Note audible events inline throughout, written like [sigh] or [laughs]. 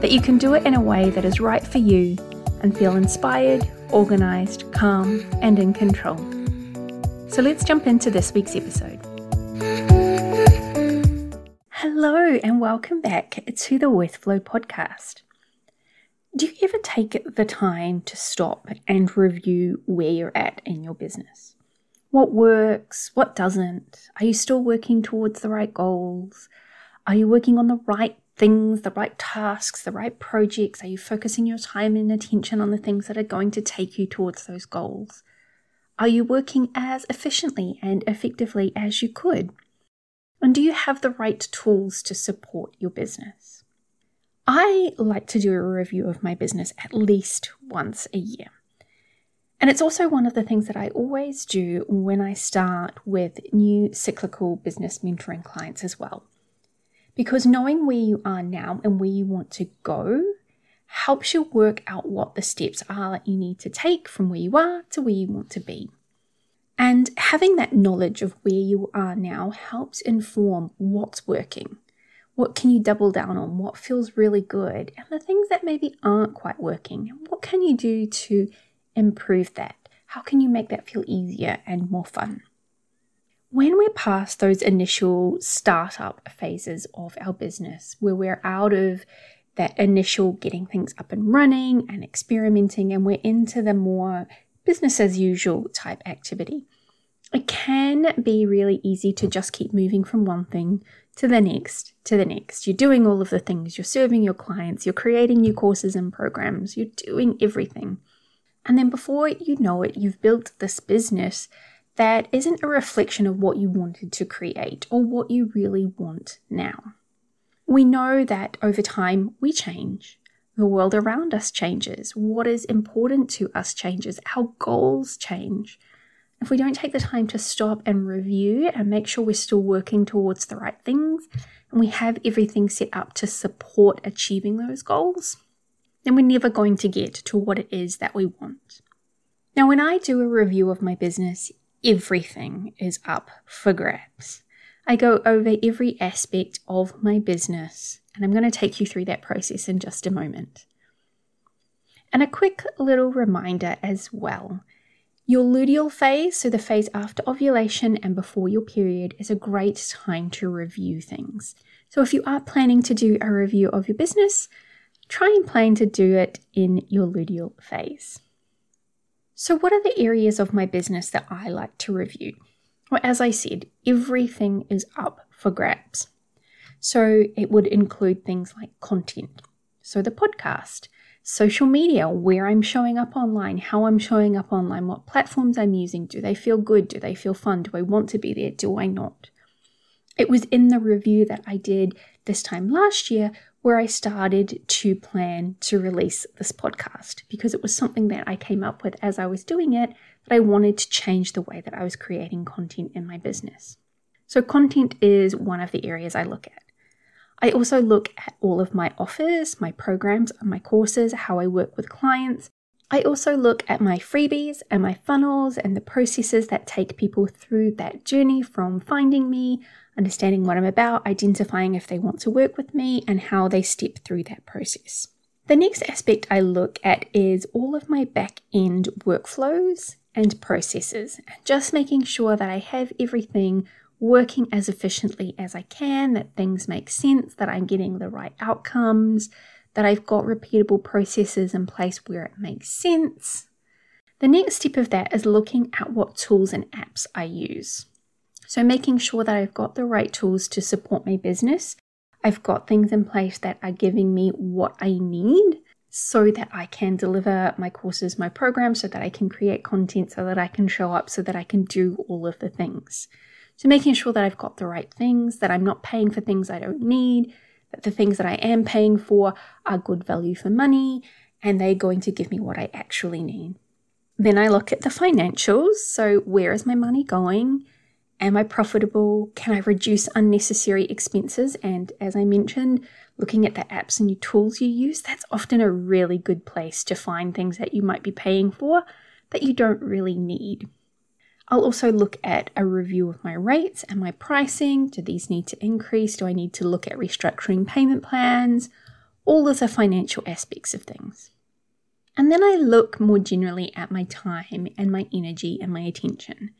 that you can do it in a way that is right for you and feel inspired, organised, calm, and in control. So let's jump into this week's episode. Hello, and welcome back to the With Flow podcast. Do you ever take the time to stop and review where you're at in your business? What works? What doesn't? Are you still working towards the right goals? Are you working on the right things, the right tasks, the right projects? Are you focusing your time and attention on the things that are going to take you towards those goals? Are you working as efficiently and effectively as you could? And do you have the right tools to support your business? I like to do a review of my business at least once a year. And it's also one of the things that I always do when I start with new cyclical business mentoring clients as well. Because knowing where you are now and where you want to go helps you work out what the steps are that you need to take from where you are to where you want to be. And having that knowledge of where you are now helps inform what's working. What can you double down on? What feels really good? And the things that maybe aren't quite working. What can you do to improve that? How can you make that feel easier and more fun? When we're past those initial startup phases of our business, where we're out of that initial getting things up and running and experimenting, and we're into the more business as usual type activity, it can be really easy to just keep moving from one thing to the next to the next. You're doing all of the things, you're serving your clients, you're creating new courses and programs, you're doing everything. And then before you know it, you've built this business that isn't a reflection of what you wanted to create or what you really want now. We know that over time we change. The world around us changes. What is important to us changes. Our goals change. If we don't take the time to stop and review and make sure we're still working towards the right things and we have everything set up to support achieving those goals, then we're never going to get to what it is that we want. Now, when I do a review of my business, everything is up for grabs. I go over every aspect of my business, and I'm going to take you through that process in just a moment. And a quick little reminder as well your luteal phase, so the phase after ovulation and before your period, is a great time to review things. So if you are planning to do a review of your business, try and plan to do it in your luteal phase. So, what are the areas of my business that I like to review? Well, as I said, everything is up for grabs. So, it would include things like content. So, the podcast, social media, where I'm showing up online, how I'm showing up online, what platforms I'm using. Do they feel good? Do they feel fun? Do I want to be there? Do I not? It was in the review that I did this time last year where I started to plan to release this podcast because it was something that I came up with as I was doing it that I wanted to change the way that I was creating content in my business. So, content is one of the areas I look at. I also look at all of my offers, my programs, and my courses, how I work with clients. I also look at my freebies and my funnels and the processes that take people through that journey from finding me understanding what I'm about, identifying if they want to work with me, and how they step through that process. The next aspect I look at is all of my back end workflows and processes, just making sure that I have everything working as efficiently as I can, that things make sense, that I'm getting the right outcomes, that I've got repeatable processes in place where it makes sense. The next step of that is looking at what tools and apps I use. So, making sure that I've got the right tools to support my business. I've got things in place that are giving me what I need so that I can deliver my courses, my programs, so that I can create content, so that I can show up, so that I can do all of the things. So, making sure that I've got the right things, that I'm not paying for things I don't need, that the things that I am paying for are good value for money and they're going to give me what I actually need. Then I look at the financials. So, where is my money going? Am I profitable? Can I reduce unnecessary expenses? And as I mentioned, looking at the apps and tools you use, that's often a really good place to find things that you might be paying for that you don't really need. I'll also look at a review of my rates and my pricing. Do these need to increase? Do I need to look at restructuring payment plans? All of the financial aspects of things. And then I look more generally at my time and my energy and my attention.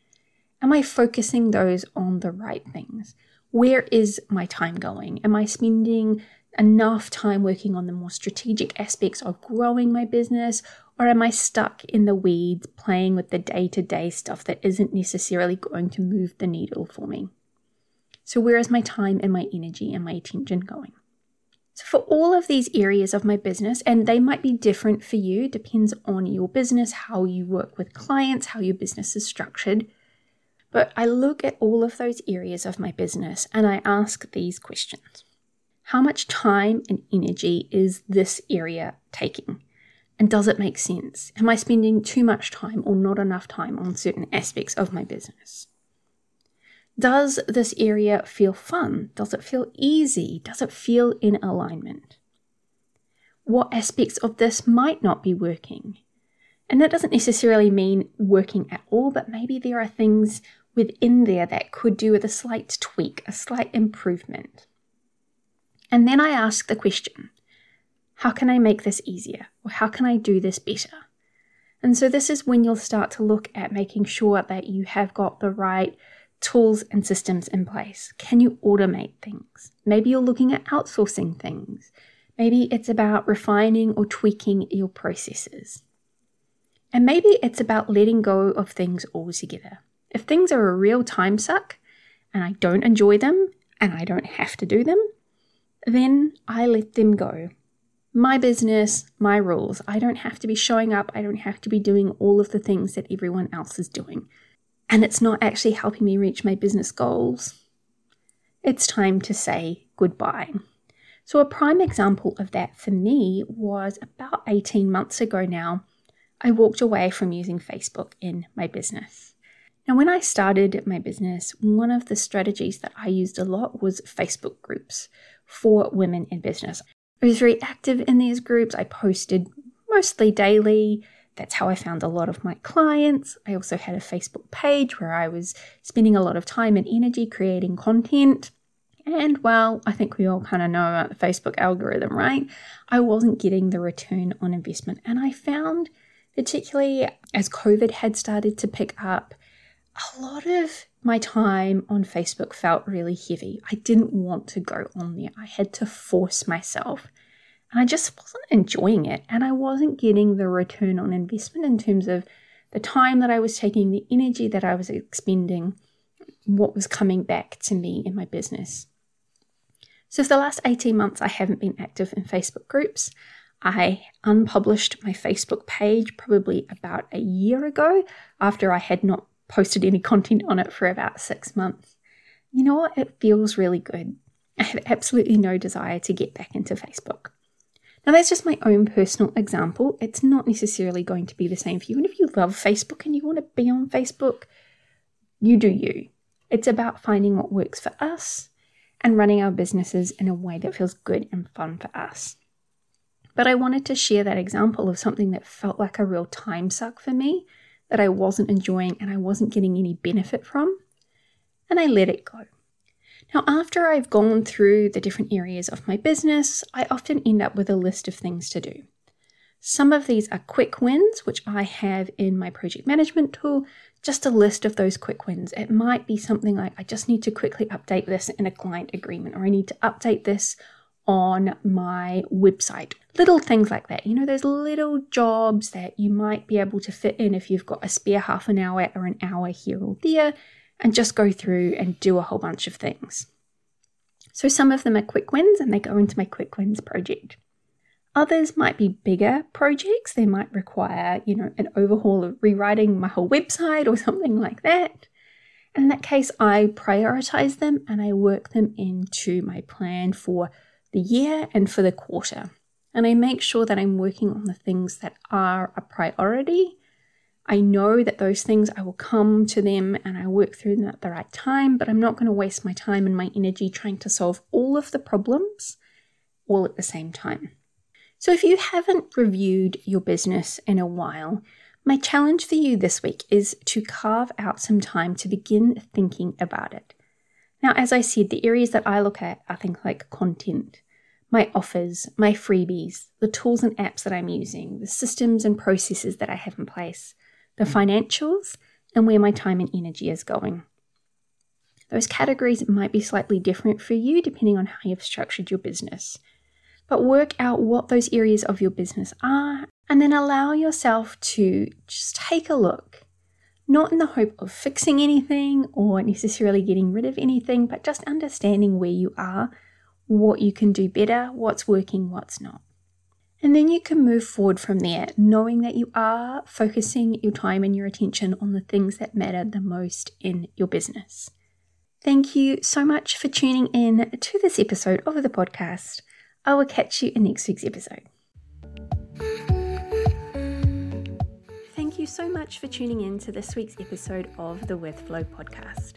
Am I focusing those on the right things? Where is my time going? Am I spending enough time working on the more strategic aspects of growing my business? Or am I stuck in the weeds playing with the day to day stuff that isn't necessarily going to move the needle for me? So, where is my time and my energy and my attention going? So, for all of these areas of my business, and they might be different for you, depends on your business, how you work with clients, how your business is structured. But I look at all of those areas of my business and I ask these questions How much time and energy is this area taking? And does it make sense? Am I spending too much time or not enough time on certain aspects of my business? Does this area feel fun? Does it feel easy? Does it feel in alignment? What aspects of this might not be working? And that doesn't necessarily mean working at all, but maybe there are things within there that could do with a slight tweak, a slight improvement. And then I ask the question how can I make this easier? Or how can I do this better? And so, this is when you'll start to look at making sure that you have got the right tools and systems in place. Can you automate things? Maybe you're looking at outsourcing things. Maybe it's about refining or tweaking your processes. And maybe it's about letting go of things altogether. If things are a real time suck and I don't enjoy them and I don't have to do them, then I let them go my business, my rules. I don't have to be showing up. I don't have to be doing all of the things that everyone else is doing. And it's not actually helping me reach my business goals. It's time to say goodbye. So, a prime example of that for me was about 18 months ago now. I walked away from using Facebook in my business. Now, when I started my business, one of the strategies that I used a lot was Facebook groups for women in business. I was very active in these groups. I posted mostly daily. That's how I found a lot of my clients. I also had a Facebook page where I was spending a lot of time and energy creating content. And well, I think we all kind of know about the Facebook algorithm, right? I wasn't getting the return on investment. And I found, particularly as COVID had started to pick up, a lot of my time on Facebook felt really heavy. I didn't want to go on there. I had to force myself. And I just wasn't enjoying it. And I wasn't getting the return on investment in terms of the time that I was taking, the energy that I was expending, what was coming back to me in my business. So, for the last 18 months, I haven't been active in Facebook groups. I unpublished my Facebook page probably about a year ago after I had not posted any content on it for about six months. You know what? It feels really good. I have absolutely no desire to get back into Facebook. Now, that's just my own personal example. It's not necessarily going to be the same for you. And if you love Facebook and you want to be on Facebook, you do you. It's about finding what works for us and running our businesses in a way that feels good and fun for us. But I wanted to share that example of something that felt like a real time suck for me that I wasn't enjoying and I wasn't getting any benefit from, and I let it go. Now, after I've gone through the different areas of my business, I often end up with a list of things to do. Some of these are quick wins, which I have in my project management tool, just a list of those quick wins. It might be something like I just need to quickly update this in a client agreement, or I need to update this on my website. Little things like that. You know, those little jobs that you might be able to fit in if you've got a spare half an hour or an hour here or there and just go through and do a whole bunch of things. So some of them are quick wins and they go into my quick wins project. Others might be bigger projects. They might require, you know, an overhaul of rewriting my whole website or [laughs] something like that. And in that case, I prioritize them and I work them into my plan for the year and for the quarter. And I make sure that I'm working on the things that are a priority. I know that those things I will come to them and I work through them at the right time, but I'm not going to waste my time and my energy trying to solve all of the problems all at the same time. So, if you haven't reviewed your business in a while, my challenge for you this week is to carve out some time to begin thinking about it. Now, as I said, the areas that I look at are things like content, my offers, my freebies, the tools and apps that I'm using, the systems and processes that I have in place, the mm. financials, and where my time and energy is going. Those categories might be slightly different for you depending on how you've structured your business but work out what those areas of your business are and then allow yourself to just take a look. Not in the hope of fixing anything or necessarily getting rid of anything, but just understanding where you are, what you can do better, what's working, what's not. And then you can move forward from there, knowing that you are focusing your time and your attention on the things that matter the most in your business. Thank you so much for tuning in to this episode of the podcast. I will catch you in next week's episode. Thank you so much for tuning in to this week's episode of the With Flow podcast.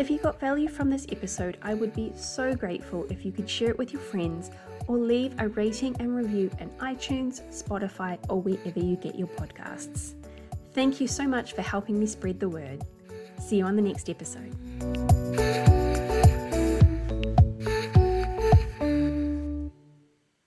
If you got value from this episode, I would be so grateful if you could share it with your friends or leave a rating and review in iTunes, Spotify, or wherever you get your podcasts. Thank you so much for helping me spread the word. See you on the next episode.